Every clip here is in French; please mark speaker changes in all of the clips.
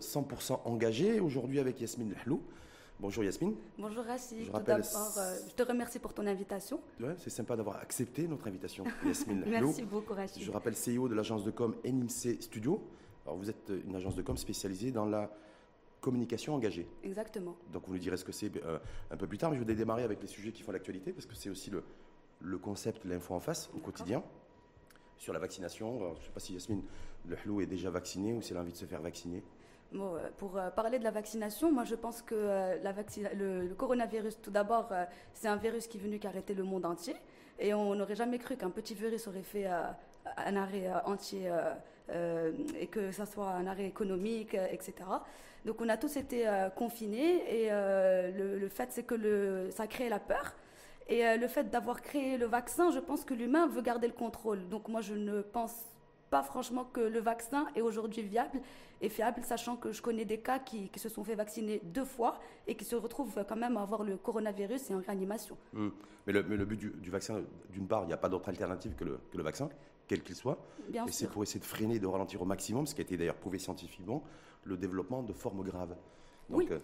Speaker 1: 100% engagé aujourd'hui avec Yasmine Lahlou. Bonjour Yasmine.
Speaker 2: Bonjour Rassi. Je, euh, je te remercie pour ton invitation.
Speaker 1: c'est sympa d'avoir accepté notre invitation, Yasmine
Speaker 2: Merci beaucoup Rassi.
Speaker 1: Je rappelle CEO de l'agence de com NIMC Studio. Alors vous êtes une agence de com spécialisée dans la communication engagée.
Speaker 2: Exactement.
Speaker 1: Donc vous nous direz ce que c'est euh, un peu plus tard, mais je vais démarrer avec les sujets qui font l'actualité parce que c'est aussi le, le concept l'info en face au quotidien. Sur la vaccination, je ne sais pas si Yasmine Lehlou est déjà vaccinée ou si elle a envie de se faire vacciner.
Speaker 2: Euh, pour euh, parler de la vaccination, moi je pense que euh, le, coronavirus, tout d'abord, c'est un virus qui est venu qu'arrêter le monde entier. Et on n'aurait jamais cru qu'un petit virus aurait fait un arrêt entier et que ça soit un arrêt économique, etc. Donc on a tous été confinés et le, fait c'est que ça a créé la peur. Et le fait d'avoir créé le vaccin, je pense que l'humain veut garder le contrôle. Donc moi je ne pense pas franchement que le vaccin est aujourd'hui viable et fiable, sachant que je connais des cas qui, se sont fait vacciner deux fois et qui se retrouvent quand même à avoir le coronavirus et en réanimation.
Speaker 1: Hum. Mais, le, but du, vaccin, d'une part, il n'y a pas d'autre alternative que le, que le vaccin, quel qu'il soit.
Speaker 2: Bien
Speaker 1: et c'est pour essayer de freiner, de ralentir au maximum, ce qui a été d'ailleurs prouvé scientifiquement, le développement de formes graves.
Speaker 2: Donc, oui. Euh,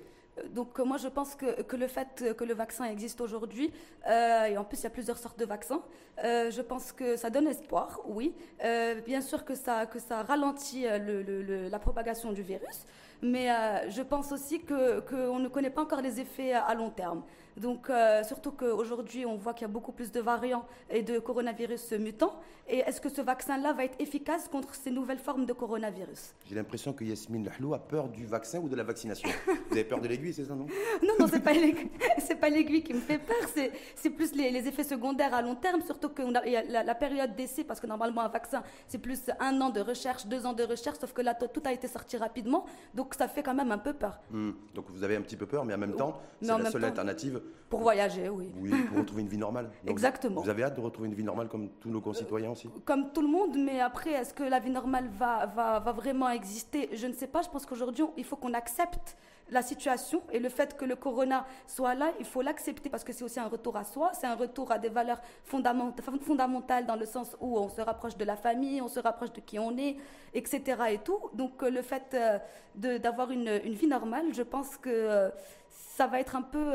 Speaker 2: donc euh, moi je pense que, le fait que le vaccin existe aujourd'hui, euh, et en plus il y a plusieurs sortes de vaccins, euh, je pense que ça donne espoir, oui. bien sûr que ça, que ça ralentit le, la propagation du virus, mais je pense aussi qu'on ne connaît pas encore les effets à long terme. Donc, euh, surtout qu'aujourd'hui, on voit qu'il y a beaucoup plus de variants et de coronavirus mutants. Et est-ce que ce vaccin-là va être efficace contre ces nouvelles formes de coronavirus?
Speaker 1: J'ai l'impression que Yasmine Lahlou a peur du vaccin ou de la vaccination. Vous avez peur de l'aiguille, c'est ça, non?
Speaker 2: Non, non, c'est pas pas l'aiguille qui me fait peur. C'est plus les, effets secondaires à long terme. Surtout qu'il y a la, période d'essai, parce que normalement, un vaccin, c'est plus un an de recherche, deux ans de recherche, sauf que là, tout a été sorti rapidement. Donc, ça fait quand même un peu peur.
Speaker 1: Hmm. Donc, vous avez un petit peu peur, mais en même temps, c'est la seule alternative
Speaker 2: pour voyager, oui.
Speaker 1: Oui, pour retrouver une vie normale.
Speaker 2: Exactement.
Speaker 1: Vous avez hâte de retrouver une vie normale comme tous nos concitoyens aussi?
Speaker 2: Comme tout le monde, mais après, est-ce que la vie normale va, va, va vraiment exister? Je ne sais pas. Je pense qu'aujourd'hui, il faut qu'on accepte la situation et le fait que le corona soit là, il faut l'accepter parce que c'est aussi un retour à soi, c'est un retour à des valeurs fondamentales dans le sens où on se rapproche de la famille, on se rapproche de qui on est, etc. et tout. Donc euh, le fait euh, d'avoir une, une, vie normale, je pense que euh, ça va être un peu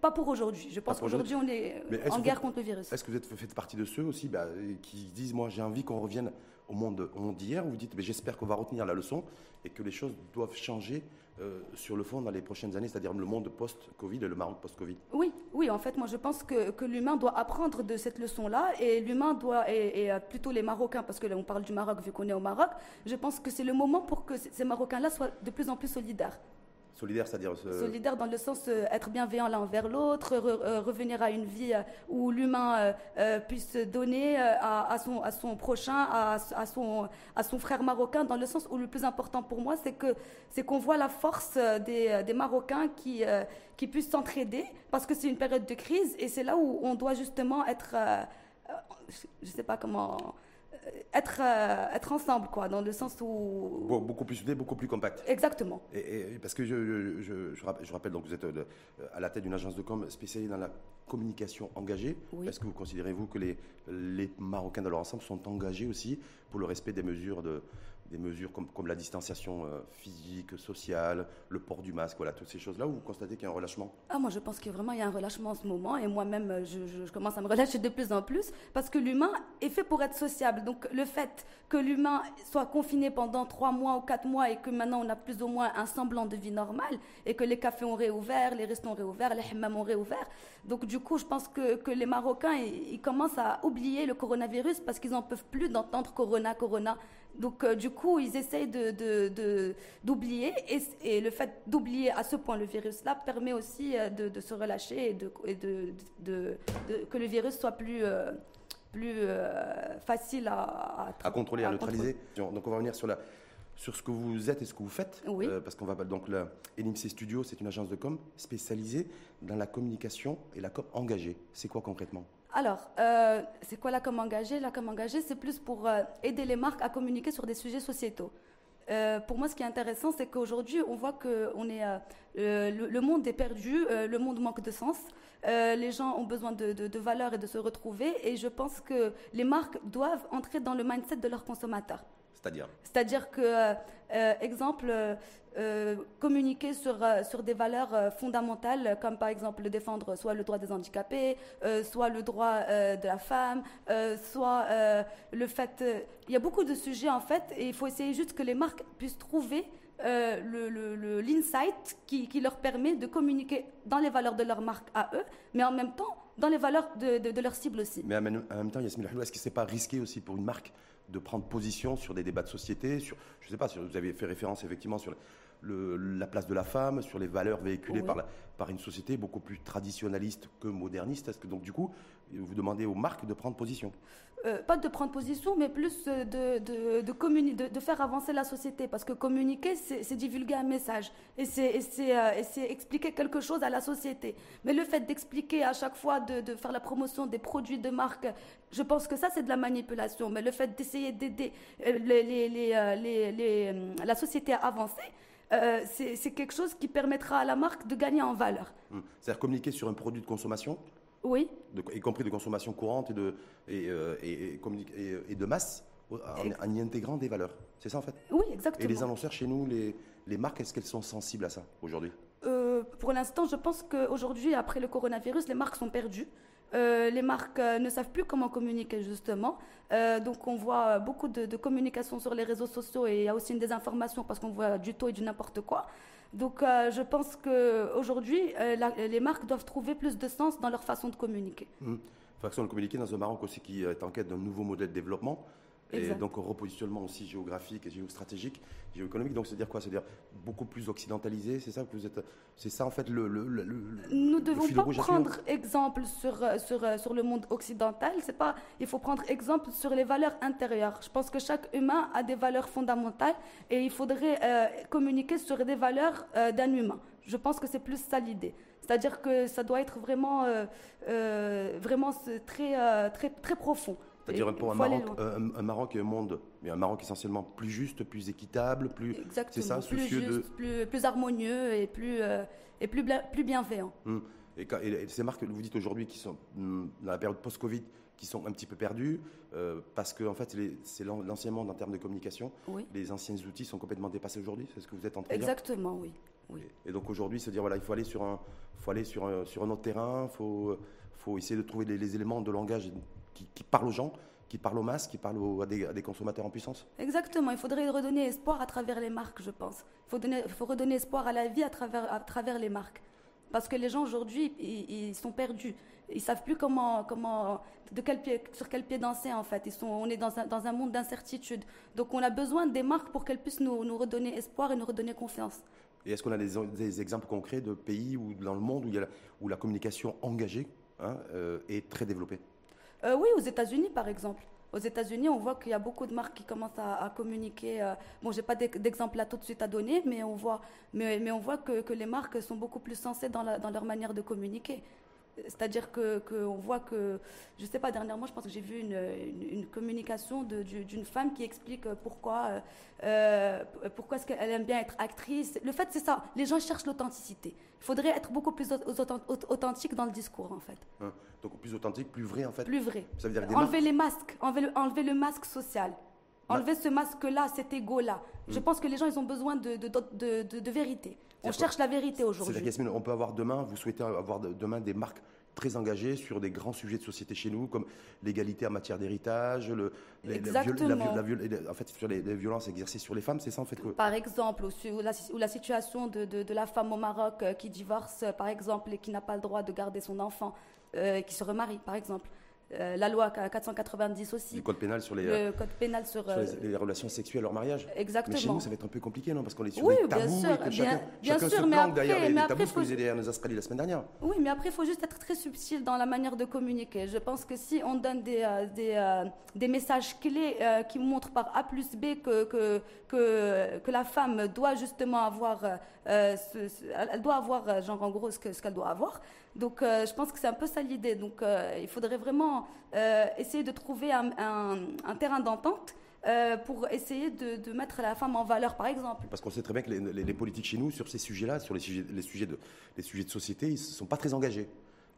Speaker 2: pas pour aujourd'hui. Je pense qu'aujourd'hui on est, en guerre contre le virus.
Speaker 1: Est-ce que vous êtes, faites partie de ceux aussi bah, qui disent moi j'ai envie qu'on revienne au monde, au monde d'hier Vous dites mais j'espère qu'on va retenir la leçon et que les choses doivent changer euh, sur le fond dans les prochaines années, c'est-à-dire le monde post-Covid et le Maroc post-Covid
Speaker 2: Oui, oui, en fait, moi je pense que, l'humain doit apprendre de cette leçon-là et l'humain doit, et, euh, plutôt les Marocains, parce que là on parle du Maroc vu qu'on est au Maroc, je pense que c'est le moment pour que ces Marocains-là soient de plus en plus solidaires.
Speaker 1: Solidaire, c'est-à-dire
Speaker 2: Solidaire dans le sens euh, être bienveillant l'un envers l'autre, euh, revenir à une vie euh, où l'humain puisse donner à, son, prochain, à, son, frère marocain, dans le sens où le plus important pour moi, c'est que c'est qu'on voit la force des, Marocains qui, qui puissent s'entraider, parce que c'est une période de crise, et c'est là où on doit justement être, je ne sais pas comment euh, être, euh, être ensemble, quoi, dans le sens où...
Speaker 1: beaucoup plus soudé, beaucoup plus compact.
Speaker 2: Exactement.
Speaker 1: Et, parce que je, je, je, rappelle, donc vous êtes euh, à la tête d'une agence de com spécialisée dans la communication engagée. Est-ce que vous considérez-vous que les, les Marocains dans leur ensemble sont engagés aussi pour le respect des mesures de, des mesures comme, la distanciation euh, physique, sociale, le port du masque, voilà, toutes ces choses-là, ou vous constatez qu'il y a un relâchement?
Speaker 2: Ah, moi je pense qu'il vraiment il y a un relâchement en ce moment, et moi-même euh, je, commence à me relâcher de plus en plus, parce que l'humain est fait pour être sociable. Donc le fait que l'humain soit confiné pendant trois mois ou quatre mois, et que maintenant on a plus ou moins un semblant de vie normale, et que les cafés ont réouvert, les restos ont réouvert, les hammams ont réouvert, donc du coup je pense que, que les Marocains, ils, commencent à oublier le coronavirus parce qu'ils n'en peuvent plus d'entendre Corona, Corona. Donc, euh, du coup, ils essayent d'oublier. De, de, et, et, le fait d'oublier à ce point le virus-là permet aussi euh, de, se relâcher et, de, que le virus soit plus, euh, plus facile à,
Speaker 1: à, contrôler, à, neutraliser. Donc, on va revenir sur, la, sur ce que vous êtes et ce que vous faites.
Speaker 2: Oui.
Speaker 1: parce qu'on va. Donc, NIMC Studio, c'est une agence de com spécialisée dans la communication et la com engagée. C'est quoi concrètement?
Speaker 2: Alors, euh, c'est quoi la com engagée? La com engagée, c'est plus pour euh, aider les marques à communiquer sur des sujets sociétaux. Euh, pour moi, ce qui est intéressant, c'est qu'aujourd'hui, on voit que on est, le, monde est perdu, le monde manque de sens. les gens ont besoin de, de, de valeurs et de se retrouver. Et je pense que les marques doivent entrer dans le mindset de leurs consommateurs.
Speaker 1: C'est-à-dire
Speaker 2: C'est-à-dire que, exemple, communiquer sur, sur des valeurs fondamentales, comme par exemple défendre soit le droit des handicapés, soit le droit de la femme, soit le fait... il y a beaucoup de sujets en fait, et il faut essayer juste que les marques puissent trouver euh, l'insight qui, qui, leur permet de communiquer dans les valeurs de leur marque à eux, mais en même temps dans les valeurs de, de, leur cible aussi.
Speaker 1: Mais en même, temps, Yasmine est-ce que ce n'est pas risqué aussi pour une marque de prendre position sur des débats de société sur, Je ne sais pas, si vous avez fait référence effectivement sur le, la place de la femme, sur les valeurs véhiculées par, la, par une société beaucoup plus traditionnaliste que moderniste. Est-ce que donc du coup, vous demandez aux marques de prendre position?
Speaker 2: Euh, pas de prendre position, mais plus de, de, de, de, faire avancer la société. Parce que communiquer, c'est divulguer un message et c'est euh, expliquer quelque chose à la société. Mais le fait d'expliquer à chaque fois, de, faire la promotion des produits de marque, je pense que ça, c'est de la manipulation. Mais le fait d'essayer d'aider euh, les, les, les, la société à avancer, c'est quelque chose qui permettra à la marque de gagner en valeur.
Speaker 1: Hum. C'est-à-dire communiquer sur un produit de consommation
Speaker 2: oui.
Speaker 1: y compris de consommation courante et de, et, euh, et, et, de masse, en, y intégrant des valeurs. C'est ça en fait?
Speaker 2: Oui, exactement.
Speaker 1: Et les annonceurs chez nous, les, les marques, est-ce qu'elles sont sensibles à ça aujourd'hui?
Speaker 2: euh, Pour l'instant, je pense qu'aujourd'hui, après le coronavirus, les marques sont perdues. Euh, les marques ne savent plus comment communiquer justement. donc on voit beaucoup de, de, communication sur les réseaux sociaux et il y a aussi une désinformation parce qu'on voit du tout et du n'importe quoi. Donc euh, je pense qu'aujourd'hui, euh, les marques doivent trouver plus de sens dans leur façon de communiquer.
Speaker 1: Mmh. Façon de communiquer dans un Maroc aussi qui est en quête d'un nouveau modèle de développement. Et donc un repositionnement aussi géographique et géostratégique, géoéconomique. Donc c'est-à-dire quoi? C'est-à-dire beaucoup plus occidentalisé, c'est ça que vous êtes C'est ça en fait le, le, le
Speaker 2: Nous ne devons pas prendre exemple sur, sur, sur le monde occidental. C'est pas. Il faut prendre exemple sur les valeurs intérieures. Je pense que chaque humain a des valeurs fondamentales et il faudrait euh, communiquer sur des valeurs euh, d'un humain. Je pense que c'est plus ça l'idée. C'est-à-dire que ça doit être vraiment, euh, vraiment très, très, très profond.
Speaker 1: C'est-à-dire pour un Maroc, un, Maroc et un monde, mais un Maroc essentiellement plus juste, plus équitable, plus.
Speaker 2: C'est ça, plus juste, plus, plus, harmonieux et plus, euh, et plus, plus bienveillant.
Speaker 1: Hum. Et, ces marques que vous dites aujourd'hui qui sont hum, dans la période post-Covid, qui sont un petit peu perdues, euh, parce que en fait, c'est l'ancien monde en termes de communication. Les anciens outils sont complètement dépassés aujourd'hui. C'est ce que vous êtes en train
Speaker 2: de dire? Exactement, oui. oui.
Speaker 1: Et, donc aujourd'hui, se dire voilà, il faut aller sur un, faut aller sur un, sur un autre terrain, il faut, faut essayer de trouver les éléments de langage qui, qui parle aux gens, qui parle aux masses, qui parle à, des, consommateurs en puissance
Speaker 2: Exactement. Il faudrait redonner espoir à travers les marques, je pense. Il faut, donner, faut redonner espoir à la vie à travers, à travers les marques. Parce que les gens aujourd'hui, ils, sont perdus. Ils savent plus comment, comment, de quel pied, sur quel pied danser en fait. Ils sont, on est dans un, dans un monde d'incertitude. Donc on a besoin des marques pour qu'elles puissent nous, nous, redonner espoir et nous redonner confiance.
Speaker 1: Et est-ce qu'on a des, des, exemples concrets de pays où, dans le monde où, il y a la, où la communication engagée hein, euh, est très développée?
Speaker 2: Euh, oui, aux États-Unis, par exemple. Aux États-Unis, on voit qu'il y a beaucoup de marques qui commencent à, communiquer. Euh, bon, j'ai pas d'exemple là tout de suite à donner, mais on voit, que, les marques sont beaucoup plus sensées dans leur manière de communiquer. C'est-à-dire qu'on que voit que, je ne sais pas, dernièrement, je pense que j'ai vu une, une, communication d'une femme qui explique pourquoi, euh, euh, pourquoi est-ce qu'elle aime bien être actrice. Le fait, c'est ça, les gens cherchent l'authenticité. Il faudrait être beaucoup plus authentique dans le discours, en fait.
Speaker 1: Hein, donc plus authentique, plus vrai, en fait
Speaker 2: Plus vrai. Ça veut dire enlever les masques, enlever le, enlever le masque social. Enlever ce masque-là, cet ego-là. Je hmm. pense que les gens, ils ont besoin de, de, de, de vérité. On cherche la vérité aujourd'hui.
Speaker 1: C'est on peut avoir demain, vous souhaitez avoir demain des marques très engagées sur des grands sujets de société chez nous, comme l'égalité en matière d'héritage, le, en fait, sur les, violences exercées sur les femmes, c'est ça en fait que...
Speaker 2: Par exemple, ou, la, la, situation de, de, la femme au Maroc euh, qui divorce, par exemple, et qui n'a pas le droit de garder son enfant, euh, qui se remarie, par exemple. Euh, la loi 490 aussi.
Speaker 1: Le code pénal sur les,
Speaker 2: le code pénal sur,
Speaker 1: euh, les, relations sexuelles hors mariage.
Speaker 2: Exactement.
Speaker 1: Mais chez nous, ça va être un peu compliqué, non? Parce qu'on est sur
Speaker 2: oui,
Speaker 1: des tabous
Speaker 2: bien sûr,
Speaker 1: et que chacun, bien, chacun sûr, mais après, derrière les, tabous, faut... que vous derrière nos Australie la semaine dernière.
Speaker 2: Oui, mais après, il faut juste être très subtil dans la manière de communiquer. Je pense que si on donne des, euh, des, des, messages clés qui montrent par A plus B que, que, que, que la femme doit justement avoir, ce, elle doit avoir, genre en gros, ce qu'elle ce doit avoir, donc, euh, je pense que c'est un peu ça l'idée. Donc, euh, il faudrait vraiment euh, essayer de trouver un, terrain d'entente. pour essayer de, mettre la femme en valeur, par exemple.
Speaker 1: Parce qu'on sait très bien que les, politiques chez nous, sur ces sujets-là, sur les sujets, les, sujets de, les sujets de société, ils ne sont pas très engagés.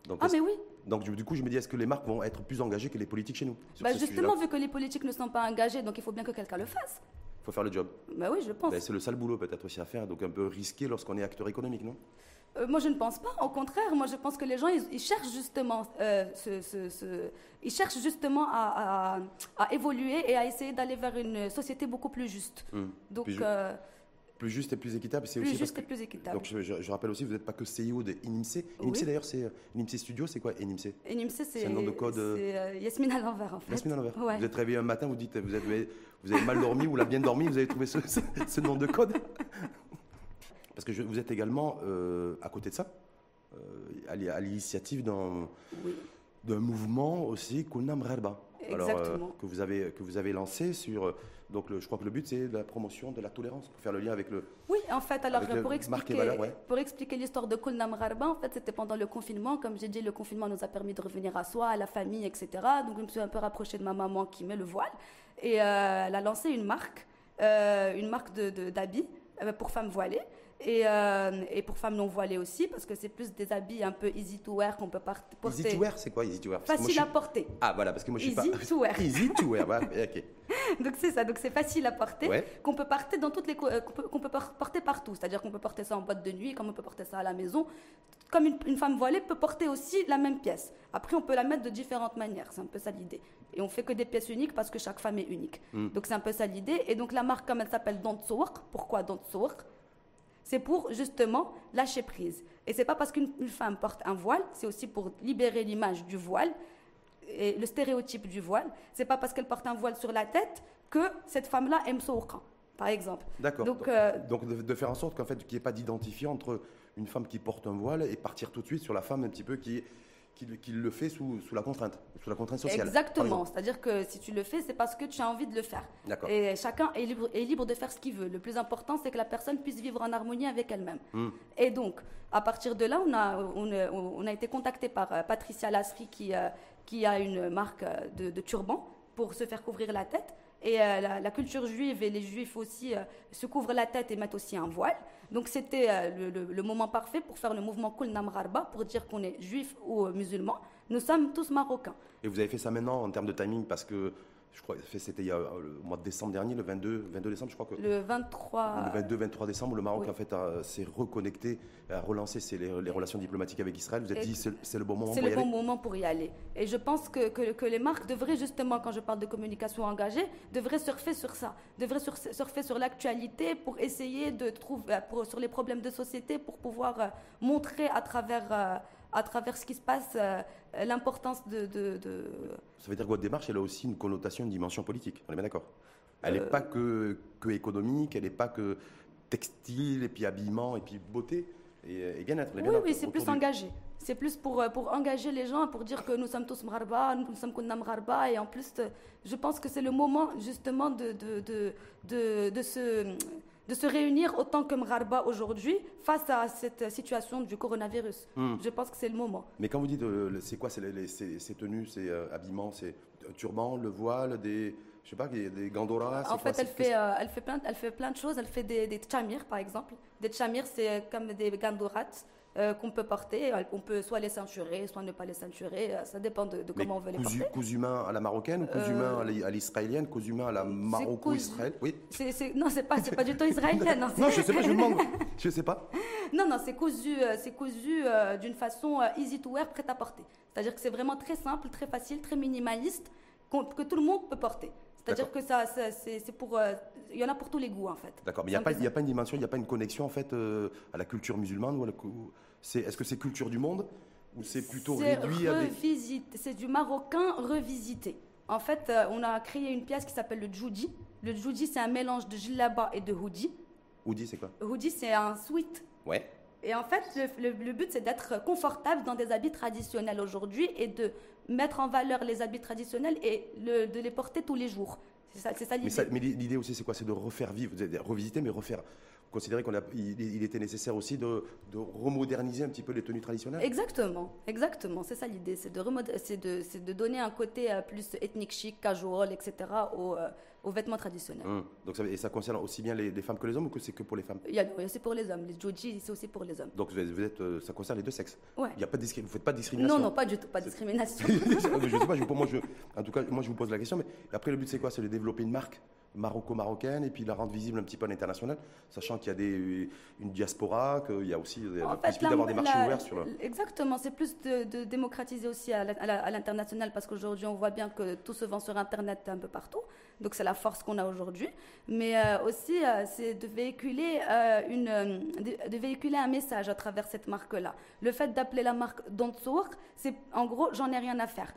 Speaker 2: Donc, ah, mais oui.
Speaker 1: Donc, du coup, je me dis, est-ce que les marques vont être plus engagées que les politiques chez nous
Speaker 2: bah, Justement, vu que les politiques ne sont pas engagées, donc il faut bien que quelqu'un le fasse.
Speaker 1: Faut faire le job.
Speaker 2: Bah oui, je pense.
Speaker 1: C'est le sale boulot peut-être aussi à faire, donc un peu risqué lorsqu'on est acteur économique, non?
Speaker 2: Euh, moi, je ne pense pas. Au contraire, moi, je pense que les gens, ils, cherchent justement, euh, ce, ils cherchent justement à, évoluer et à essayer d'aller vers une société beaucoup plus juste.
Speaker 1: Hum. Donc, euh, plus juste et plus équitable.
Speaker 2: C'est plus aussi juste et plus équitable.
Speaker 1: Donc je, rappelle aussi, vous n'êtes pas que CEO de INIMC. INIMC d'ailleurs, c'est euh, INIMC Studio, c'est quoi INIMC
Speaker 2: INIMC, c'est
Speaker 1: un nom de code. C'est
Speaker 2: euh, Yasmine à l'envers en fait.
Speaker 1: Yasmine à l'envers. Vous êtes réveillé un matin, vous dites, vous avez, vous avez mal dormi ou l'a bien dormi, vous avez trouvé ce, ce, nom de code? Parce que je, vous êtes également euh, à côté de ça, à l'initiative d'un mouvement aussi, Kulnam Rerba.
Speaker 2: Exactement.
Speaker 1: que vous avez que vous avez lancé sur donc je crois que le but, c'est la promotion de la tolérance, pour faire le lien avec le...
Speaker 2: Oui, en fait, alors pour expliquer, pour expliquer l'histoire de Kulnam Rarba, en fait, c'était pendant le confinement. Comme j'ai dit, le confinement nous a permis de revenir à soi, à la famille, etc. Donc je me suis un peu rapprochée de ma maman qui met le voile. Et euh, elle a lancé une marque, euh, une marque d'habits de, euh, pour femmes voilées. Et, euh, et, pour femmes non voilées aussi, parce que c'est plus des habits un peu easy to wear qu'on peut porter.
Speaker 1: Easy to wear, c'est quoi easy to wear?
Speaker 2: Facile à porter.
Speaker 1: Ah voilà, parce que moi je suis
Speaker 2: easy
Speaker 1: pas.
Speaker 2: Easy to wear.
Speaker 1: easy to wear, ok.
Speaker 2: donc c'est ça, donc c'est facile à porter, qu'on peut porter dans toutes les, euh, qu'on peut, porter partout. C'est-à-dire qu'on peut porter ça en boîte de nuit, comme on peut porter ça à la maison. Comme une, femme voilée peut porter aussi la même pièce. Après, on peut la mettre de différentes manières. C'est un peu ça l'idée. Et on fait que des pièces uniques parce que chaque femme est unique. Hmm. Donc c'est un peu ça l'idée. Et donc la marque, comme elle s'appelle Don't pourquoi Don't c'est pour justement lâcher prise. Et c'est pas parce qu'une femme porte un voile, c'est aussi pour libérer l'image du voile et le stéréotype du voile. C'est pas parce qu'elle porte un voile sur la tête que cette femme-là aime Sourqa, par exemple.
Speaker 1: D'accord. Donc, euh, donc, de, faire en sorte qu'en fait, qu'il n'y ait pas d'identifiant entre une femme qui porte un voile et partir tout de suite sur la femme un petit peu qui qu'il le fait sous, sous, la contrainte, sous la contrainte sociale.
Speaker 2: Exactement. C'est-à-dire que si tu le fais, c'est parce que tu as envie de le faire. Et chacun est libre, est libre de faire ce qu'il veut. Le plus important, c'est que la personne puisse vivre en harmonie avec elle-même. Hmm. Et donc, à partir de là, on a, on, a été contacté par euh, Patricia Lasri qui, euh, qui a une marque euh, de, de turban pour se faire couvrir la tête. Et la, culture juive et les juifs aussi se couvrent la tête et mettent aussi un voile. Donc c'était euh, le, moment parfait pour faire le mouvement Kul Namrarba, pour dire qu'on est juif ou musulman. Nous sommes tous marocains.
Speaker 1: Et vous avez fait ça maintenant en termes de timing parce que je crois c'était il y a euh, le mois de décembre dernier, le 22, 22 décembre, je crois que.
Speaker 2: Le 23.
Speaker 1: Le 22, 23 décembre, le Maroc en fait s'est reconnecté, a relancé ses, les, relations diplomatiques avec Israël. Vous avez dit c'est le bon moment.
Speaker 2: C'est le bon moment pour y aller. Et je pense que, que, les marques devraient justement, quand je parle de communication engagée, devraient surfer sur ça, devraient surfer sur l'actualité pour essayer de trouver sur les problèmes de société, pour pouvoir euh, montrer à travers euh, à travers ce qui se passe, euh, l'importance de,
Speaker 1: Ça veut dire que votre démarche, elle a aussi une connotation, une dimension politique. On est bien d'accord? Elle n'est euh. pas que, que économique, elle n'est pas que textile, et puis habillement, et puis beauté, et, bien-être.
Speaker 2: Oui, oui, c'est plus engagé. C'est plus pour, euh, pour engager les gens, pour dire que nous sommes tous Mrarba, nous sommes Kunnam Mrarba, et en plus, je pense que c'est le moment justement de, de, de, de, de se de se réunir autant que Mrarba aujourd'hui face à cette situation du coronavirus. Hmm. Je pense que c'est le moment.
Speaker 1: Mais quand vous dites, euh, c'est quoi ces tenues, ces euh, habillements, c'est turban, le voile, des, je sais pas, des gandoras
Speaker 2: En fait, elle, fait euh, elle, fait plein, elle fait plein de choses. Elle fait des, des par exemple. Des tchamirs, c'est comme des gandorats. Euh, qu'on peut porter. On peut soit les ceinturer, soit ne pas les ceinturer. Euh, ça dépend de, comment on veut les porter.
Speaker 1: Cousu humain à la marocaine ou cousu humain à l'israélienne, cousu humain à la maroco-israël Oui.
Speaker 2: non, c'est pas, pas du tout israélien.
Speaker 1: Non, non je sais pas, je demande. Je sais pas.
Speaker 2: Non, non, c'est cousu, c'est cousu d'une façon easy to wear, prête à porter. C'est-à-dire que c'est vraiment très simple, très facile, très minimaliste, que tout le monde peut porter. C'est-à-dire que ça, c'est pour, il y en a pour tous les goûts en fait.
Speaker 1: D'accord, mais il n'y a, pas, a pas une dimension, il n'y a pas une connexion en fait à la culture musulmane ou à la, est-ce que c'est culture du monde ou c'est plutôt réduit à
Speaker 2: des... C'est du marocain revisité. En fait, euh, on a créé une pièce qui s'appelle le djoudi. Le djoudi, c'est un mélange de jilaba et de hoodie.
Speaker 1: Hoodie, c'est quoi?
Speaker 2: Hoodie, c'est un sweat.
Speaker 1: Ouais.
Speaker 2: Et en fait, le, but, c'est d'être confortable dans des habits traditionnels aujourd'hui et de mettre en valeur les habits traditionnels et de les porter tous les jours. C'est ça, l'idée.
Speaker 1: Mais, l'idée aussi, c'est quoi? C'est de refaire vivre, revisiter, mais refaire considérer qu'il il était nécessaire aussi de, de, remoderniser un petit peu les tenues traditionnelles
Speaker 2: Exactement, exactement. C'est ça l'idée, c'est de, de, de, donner un côté euh, plus ethnique chic, casual, etc. aux, euh, aux vêtements traditionnels.
Speaker 1: Hum. Donc ça, et ça concerne aussi bien les, femmes que les hommes ou que c'est que pour les femmes?
Speaker 2: C'est pour les hommes. Les joji, c'est aussi pour les hommes.
Speaker 1: Donc vous êtes, euh, ça concerne les deux sexes?
Speaker 2: Ouais.
Speaker 1: Il y a pas de vous ne faites pas de discrimination?
Speaker 2: Non, non, pas du tout, pas de discrimination.
Speaker 1: je sais pas, moi, je, en tout cas, moi je vous pose la question, mais après le but c'est quoi? C'est de développer une marque? Maroco-marocaine et puis la rendre visible un petit peu à l'international, sachant qu'il y a des, une diaspora, qu'il y a aussi la possibilité d'avoir des marchés ouverts sur le...
Speaker 2: Exactement, c'est plus de, démocratiser aussi à l'international parce qu'aujourd'hui on voit bien que tout se vend sur Internet un peu partout, donc c'est la force qu'on a aujourd'hui, mais euh, aussi euh, c'est de véhiculer, euh, une, de, véhiculer un message à travers cette marque-là. Le fait d'appeler la marque Don't c'est en gros j'en ai rien à faire.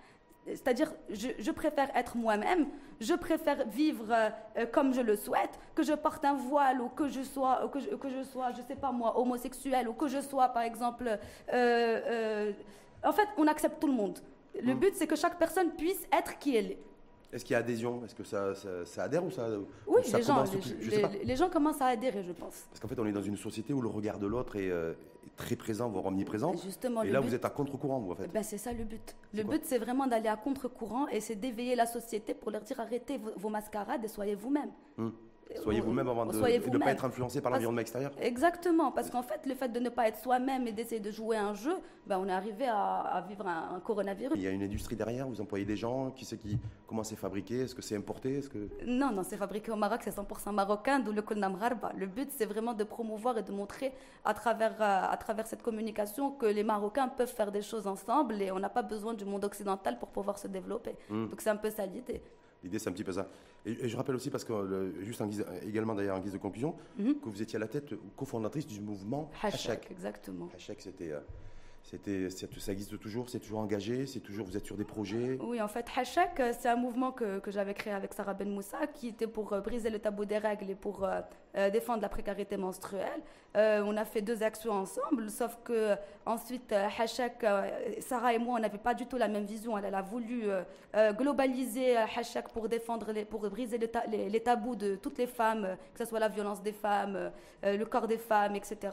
Speaker 2: C'est-à-dire, je, préfère être moi-même, je préfère vivre euh, comme je le souhaite, que je porte un voile ou que je sois, que je, que je sois, je sais pas moi, homosexuel ou que je sois, par exemple. Euh, euh, en fait, on accepte tout le monde. Le hmm. but, c'est que chaque personne puisse être qui elle est.
Speaker 1: Est-ce qu'il y a adhésion? Est-ce que ça, ça, adhère ou ça
Speaker 2: Oui, les, gens, les, gens commencent à adhérer, je pense.
Speaker 1: Parce qu'en fait, on est dans une société où le regard de l'autre est, euh, très présent, voire omniprésent. Justement, et là, vous êtes à contre-courant, vous, en fait.
Speaker 2: Ben, c'est ça le but. Le but, c'est vraiment d'aller à contre-courant et c'est d'éveiller la société pour leur dire arrêtez vos, mascarades et soyez vous-même.
Speaker 1: Hum. Soyez vous-même avant de ne pas être influencé par l'environnement extérieur.
Speaker 2: Exactement, parce qu'en fait, le fait de ne pas être soi-même et d'essayer de jouer un jeu, ben, on est arrivé à, vivre un, coronavirus.
Speaker 1: Il y a une industrie derrière, vous employez des gens, qui sait qui, comment c'est fabriqué, est-ce que c'est importé est-ce que...
Speaker 2: Non, non, c'est fabriqué au Maroc, c'est 100% marocain, d'où le Kulnam Le but, c'est vraiment de promouvoir et de montrer à travers, euh, à travers cette communication que les Marocains peuvent faire des choses ensemble et on n'a pas besoin du monde occidental pour pouvoir se développer. Hmm. Donc c'est un peu ça l'idée.
Speaker 1: L'idée, c'est un petit peu ça. Et, je rappelle aussi, parce que juste en guise, également d'ailleurs en guise de conclusion, mhm. que vous étiez à la tête, cofondatrice du mouvement Hashtag.
Speaker 2: Exactement.
Speaker 1: Hashtag, c'était euh, c'était, ça existe toujours, c'est toujours engagé, c'est toujours, vous êtes sur des projets?
Speaker 2: Oui, en fait, Hachak, euh, c'est un mouvement que, que j'avais créé avec Sarah Ben Moussa, qui était pour euh, briser le tabou des règles et pour euh, défendre la précarité menstruelle. on a fait deux actions ensemble, sauf que ensuite, Hachak, Sarah et moi, on n'avait pas du tout la même vision. Elle, a voulu globaliser Hachak pour défendre, pour briser les, les, tabous de toutes les femmes, que ce soit la violence des femmes, le corps des femmes, etc.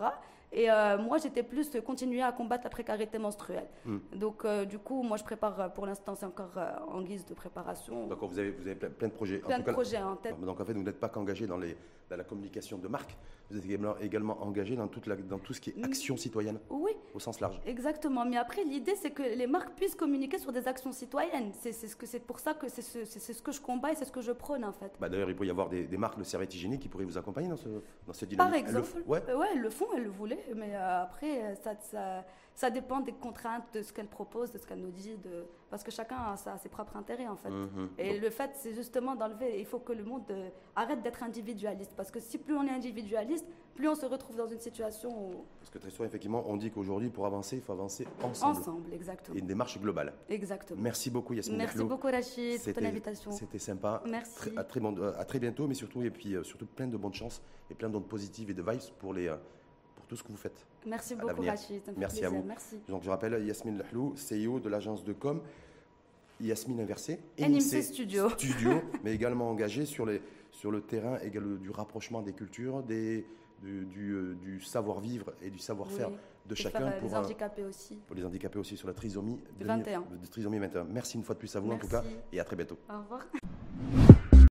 Speaker 2: Et euh, moi, j'étais plus continuer à combattre la précarité menstruelle. Hmm. Donc, euh, du coup, moi, je prépare, euh, pour l'instant, c'est encore en guise de préparation.
Speaker 1: D'accord, vous avez, vous avez plein, de projets.
Speaker 2: Plein de projets en tête.
Speaker 1: Donc, en fait, vous n'êtes pas qu'engagé dans, les, dans la communication de marque, vous êtes également, également engagé dans, toute la, dans tout ce qui est action citoyenne.
Speaker 2: Oui.
Speaker 1: Au sens large.
Speaker 2: Exactement. Mais après, l'idée, c'est que les marques puissent communiquer sur des actions citoyennes. C'est ce pour ça que c'est ce, ce, que je combat et c'est ce que je prône, en fait.
Speaker 1: Bah, D'ailleurs, il peut y avoir des, marques de serviettes hygiéniques qui pourraient vous accompagner dans, ce, dans cette
Speaker 2: dynamique. Par exemple. Elles le, ouais. ouais. elles le font, elles le voulaient. Mais après, ça, ça ça dépend des contraintes, de ce qu'elle propose, de ce qu'elle nous dit, de... parce que chacun a, ses propres intérêts en fait. Mhm. Et le fait, c'est justement d'enlever, il faut que le monde euh, arrête d'être individualiste, parce que si plus on est individualiste, plus on se retrouve dans une situation où...
Speaker 1: Parce que très souvent, effectivement, on dit qu'aujourd'hui, pour avancer, il faut avancer ensemble.
Speaker 2: Ensemble, exactement.
Speaker 1: Et une démarche globale.
Speaker 2: Exactement.
Speaker 1: Merci beaucoup, Yasmine.
Speaker 2: Merci beaucoup, Rachid, pour ton invitation.
Speaker 1: C'était sympa.
Speaker 2: Merci.
Speaker 1: à, très bon, à très bientôt, mais surtout, et puis, euh, surtout plein de bonnes chances et plein d'ondes positives et de vibes pour les... Euh, tout ce que vous faites.
Speaker 2: Merci beaucoup, Rachid.
Speaker 1: Merci à vous.
Speaker 2: Merci.
Speaker 1: Donc, je rappelle Yasmine Lahlou, CEO de l'agence de com. Yasmine Inversé,
Speaker 2: NMC Studio.
Speaker 1: Studio, mais également engagé sur, les, sur le terrain du rapprochement des cultures, des, du, euh, du, savoir-vivre et du savoir-faire de chacun.
Speaker 2: pour les handicapés aussi.
Speaker 1: Pour les handicapés aussi sur la trisomie
Speaker 2: 21.
Speaker 1: trisomie 21. Merci une fois de plus à vous en tout cas et à très bientôt.
Speaker 2: Au revoir.